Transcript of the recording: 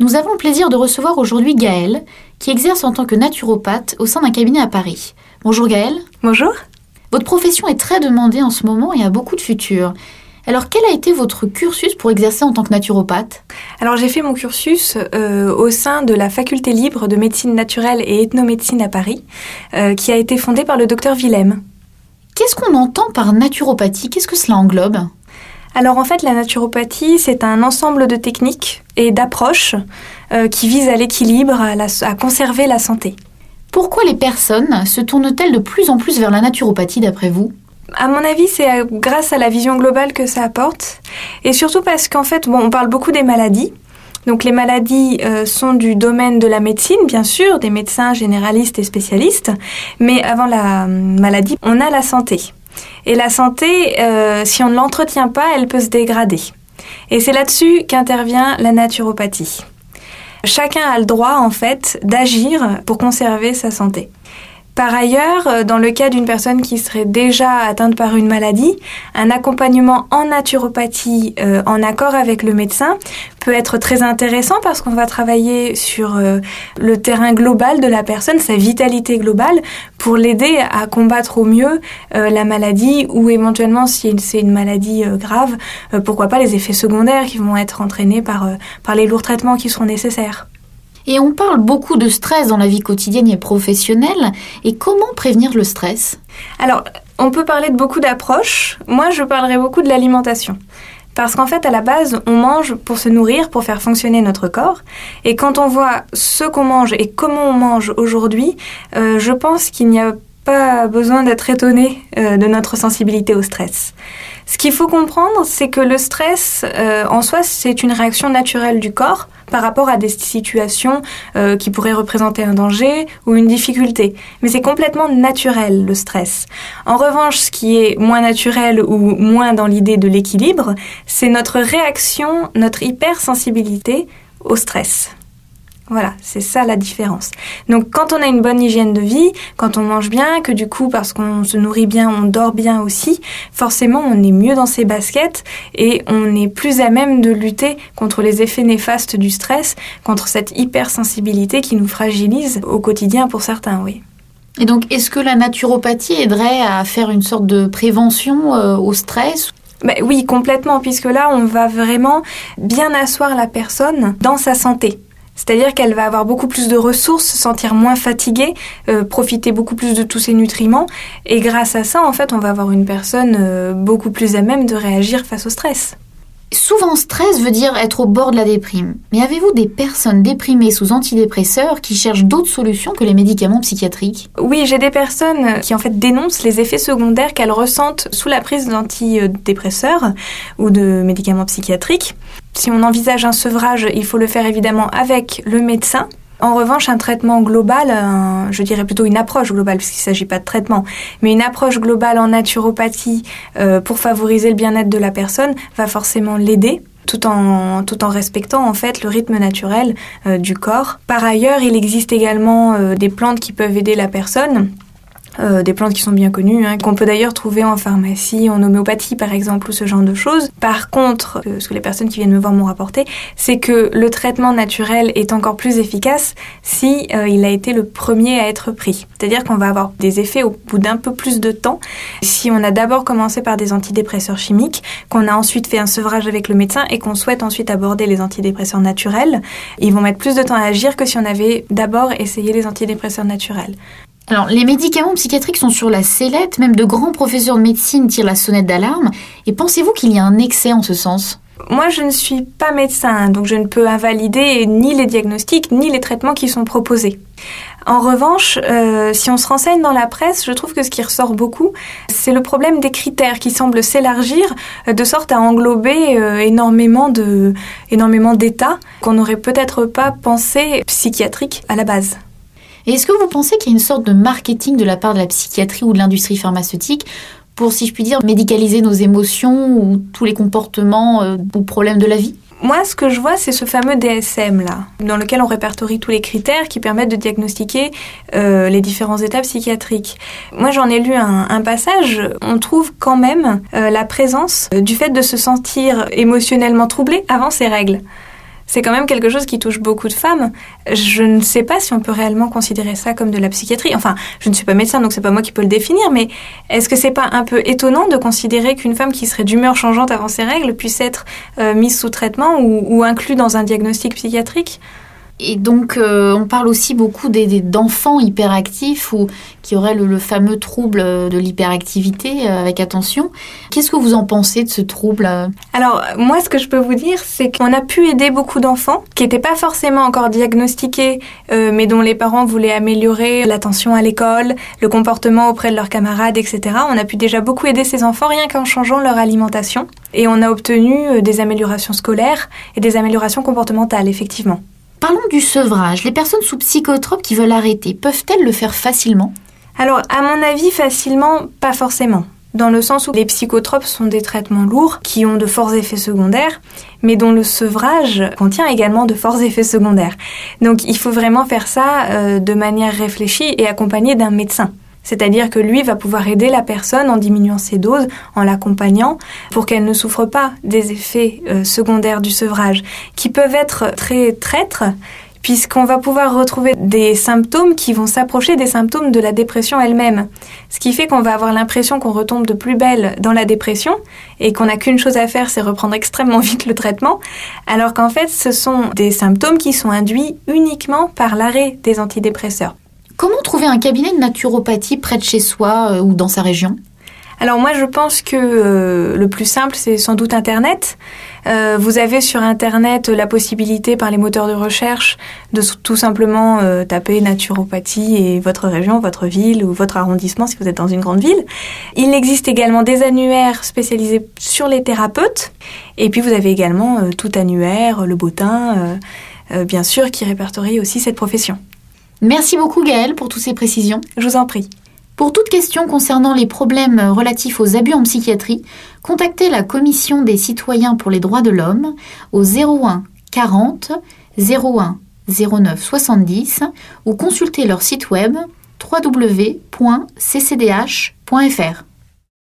Nous avons le plaisir de recevoir aujourd'hui Gaëlle, qui exerce en tant que naturopathe au sein d'un cabinet à Paris. Bonjour Gaëlle. Bonjour. Votre profession est très demandée en ce moment et a beaucoup de futur. Alors, quel a été votre cursus pour exercer en tant que naturopathe? Alors, j'ai fait mon cursus euh, au sein de la faculté libre de médecine naturelle et ethnomédecine à Paris, euh, qui a été fondée par le docteur Willem. Qu'est-ce qu'on entend par naturopathie? Qu'est-ce que cela englobe? Alors en fait, la naturopathie, c'est un ensemble de techniques et d'approches euh, qui visent à l'équilibre, à, conserver la santé. Pourquoi les personnes se tournent-elles de plus en plus vers la naturopathie d'après vous? À mon avis, c'est euh, grâce à la vision globale que ça apporte, et surtout parce qu'en fait, bon, on parle beaucoup des maladies. Donc les maladies euh, sont du domaine de la médecine, bien sûr, des médecins généralistes et spécialistes, mais avant la maladie, on a la santé. Et la santé, euh, si on ne l'entretient pas, elle peut se dégrader. Et c'est là-dessus qu'intervient la naturopathie. Chacun a le droit, en fait, d'agir pour conserver sa santé. Par ailleurs, euh, dans le cas d'une personne qui serait déjà atteinte par une maladie, un accompagnement en naturopathie euh, en accord avec le médecin peut être très intéressant parce qu'on va travailler sur euh, le terrain global de la personne, sa vitalité globale, pour l'aider à combattre au mieux la maladie ou éventuellement si c'est une maladie grave, pourquoi pas les effets secondaires qui vont être entraînés par, par les lourds traitements qui seront nécessaires. Et on parle beaucoup de stress dans la vie quotidienne et professionnelle. Et comment prévenir le stress? Alors, on peut parler de beaucoup d'approches. Moi, je parlerai beaucoup de l'alimentation. Parce qu'en fait, à la base, on mange pour se nourrir, pour faire fonctionner notre corps. Et quand on voit ce qu'on mange et comment on mange aujourd'hui, euh, je pense qu'il n'y a pas besoin d'être étonné euh, de notre sensibilité au stress. Ce qu'il faut comprendre, c'est que le stress, euh, en soi, c'est une réaction naturelle du corps par rapport à des situations euh, qui pourraient représenter un danger ou une difficulté. Mais c'est complètement naturel, le stress. En revanche, ce qui est moins naturel ou moins dans l'idée de l'équilibre, c'est notre réaction, notre hypersensibilité au stress. Voilà, c'est ça la différence. Donc quand on a une bonne hygiène de vie, quand on mange bien, que du coup parce qu'on se nourrit bien, on dort bien aussi, forcément on est mieux dans ses baskets et on est plus à même de lutter contre les effets néfastes du stress, contre cette hypersensibilité qui nous fragilise au quotidien pour certains, oui. Et donc est-ce que la naturopathie aiderait à faire une sorte de prévention euh, au stress? Ben oui, complètement, puisque là, on va vraiment bien asseoir la personne dans sa santé. C'est-à-dire qu'elle va avoir beaucoup plus de ressources, se sentir moins fatiguée, euh, profiter beaucoup plus de tous ses nutriments. Et grâce à ça, en fait, on va avoir une personne euh, beaucoup plus à même de réagir face au stress. Souvent, stress veut dire être au bord de la déprime. Mais avez-vous des personnes déprimées sous antidépresseurs qui cherchent d'autres solutions que les médicaments psychiatriques? Oui, j'ai des personnes qui en fait dénoncent les effets secondaires qu'elles ressentent sous la prise d'antidépresseurs ou de médicaments psychiatriques. Si on envisage un sevrage, il faut le faire évidemment avec le médecin en revanche, un traitement global, je dirais plutôt une approche globale, puisqu'il ne s'agit pas de traitement, mais une approche globale en naturopathie euh, pour favoriser le bien-être de la personne va forcément l'aider. Tout en, tout en respectant en fait le rythme naturel euh, du corps. Par ailleurs, il existe également euh, des plantes qui peuvent aider la personne. Euh, des plantes qui sont bien connues, hein, qu'on peut d'ailleurs trouver en pharmacie, en homéopathie par exemple, ou ce genre de choses. Par contre, euh, ce que les personnes qui viennent me voir m'ont rapporté, c'est que le traitement naturel est encore plus efficace si euh, il a été le premier à être pris. C'est-à-dire qu'on va avoir des effets au bout d'un peu plus de temps si on a d'abord commencé par des antidépresseurs chimiques, qu'on a ensuite fait un sevrage avec le médecin et qu'on souhaite ensuite aborder les antidépresseurs naturels. Ils vont mettre plus de temps à agir que si on avait d'abord essayé les antidépresseurs naturels. Alors, les médicaments psychiatriques sont sur la sellette, même de grands professeurs de médecine tirent la sonnette d'alarme. Et pensez-vous qu'il y a un excès en ce sens? Moi, je ne suis pas médecin, donc je ne peux invalider ni les diagnostics ni les traitements qui sont proposés. En revanche, euh, si on se renseigne dans la presse, je trouve que ce qui ressort beaucoup, c'est le problème des critères qui semblent s'élargir euh, de sorte à englober euh, énormément énormément d'états qu'on n'aurait peut-être pas pensé psychiatriques à la base. Et est-ce que vous pensez qu'il y a une sorte de marketing de la part de la psychiatrie ou de l'industrie pharmaceutique pour, si je puis dire, médicaliser nos émotions ou tous les comportements euh, ou problèmes de la vie? Moi, ce que je vois, c'est ce fameux DSM là, dans lequel on répertorie tous les critères qui permettent de diagnostiquer euh, les différents états psychiatriques. Moi, j'en ai lu un, passage. On trouve quand même euh, la présence du fait de se sentir émotionnellement troublé avant ses règles. C'est quand même quelque chose qui touche beaucoup de femmes. Je ne sais pas si on peut réellement considérer ça comme de la psychiatrie. Enfin, je ne suis pas médecin, donc c'est pas moi qui peux le définir, mais est-ce que c'est pas un peu étonnant de considérer qu'une femme qui serait d'humeur changeante avant ses règles puisse être euh, mise sous traitement ou, ou inclue dans un diagnostic psychiatrique? Et donc, euh, on parle aussi beaucoup d'enfants hyperactifs ou qui auraient le, fameux trouble de l'hyperactivité euh, avec attention. Qu'est-ce que vous en pensez de ce trouble Alors, moi, ce que je peux vous dire, c'est qu'on a pu aider beaucoup d'enfants qui n'étaient pas forcément encore diagnostiqués, euh, mais dont les parents voulaient améliorer l'attention à l'école, le comportement auprès de leurs camarades, etc. On a pu déjà beaucoup aider ces enfants rien qu'en changeant leur alimentation. Et on a obtenu des améliorations scolaires et des améliorations comportementales, effectivement. Parlons du sevrage. Les personnes sous psychotropes qui veulent arrêter, peuvent-elles le faire facilement? Alors, à mon avis, facilement, pas forcément. Dans le sens où les psychotropes sont des traitements lourds qui ont de forts effets secondaires, mais dont le sevrage contient également de forts effets secondaires. Donc il faut vraiment faire ça euh, de manière réfléchie et accompagnée d'un médecin. C'est-à-dire que lui va pouvoir aider la personne en diminuant ses doses, en l'accompagnant, pour qu'elle ne souffre pas des effets euh, secondaires du sevrage, qui peuvent être très traîtres, puisqu'on va pouvoir retrouver des symptômes qui vont s'approcher des symptômes de la dépression elle-même. Ce qui fait qu'on va avoir l'impression qu'on retombe de plus belle dans la dépression et qu'on n'a qu'une chose à faire, c'est reprendre extrêmement vite le traitement, alors qu'en fait ce sont des symptômes qui sont induits uniquement par l'arrêt des antidépresseurs. Comment trouver un cabinet de naturopathie près de chez soi euh, ou dans sa région? Alors moi je pense que euh, le plus simple c'est sans doute Internet. Euh, vous avez sur Internet la possibilité par les moteurs de recherche de tout simplement taper naturopathie et votre région, votre ville ou votre arrondissement si vous êtes dans une grande ville. Il existe également des annuaires spécialisés sur les thérapeutes et puis vous avez également tout annuaire, le botin, bien sûr, qui répertorie aussi cette profession. Merci beaucoup Gaëlle pour toutes ces précisions. Je vous en prie. Pour toute question concernant les problèmes relatifs aux abus en psychiatrie, contactez la Commission des citoyens pour les droits de l'homme au 01 40 01 09 70 ou consultez leur site web www.ccdh.fr.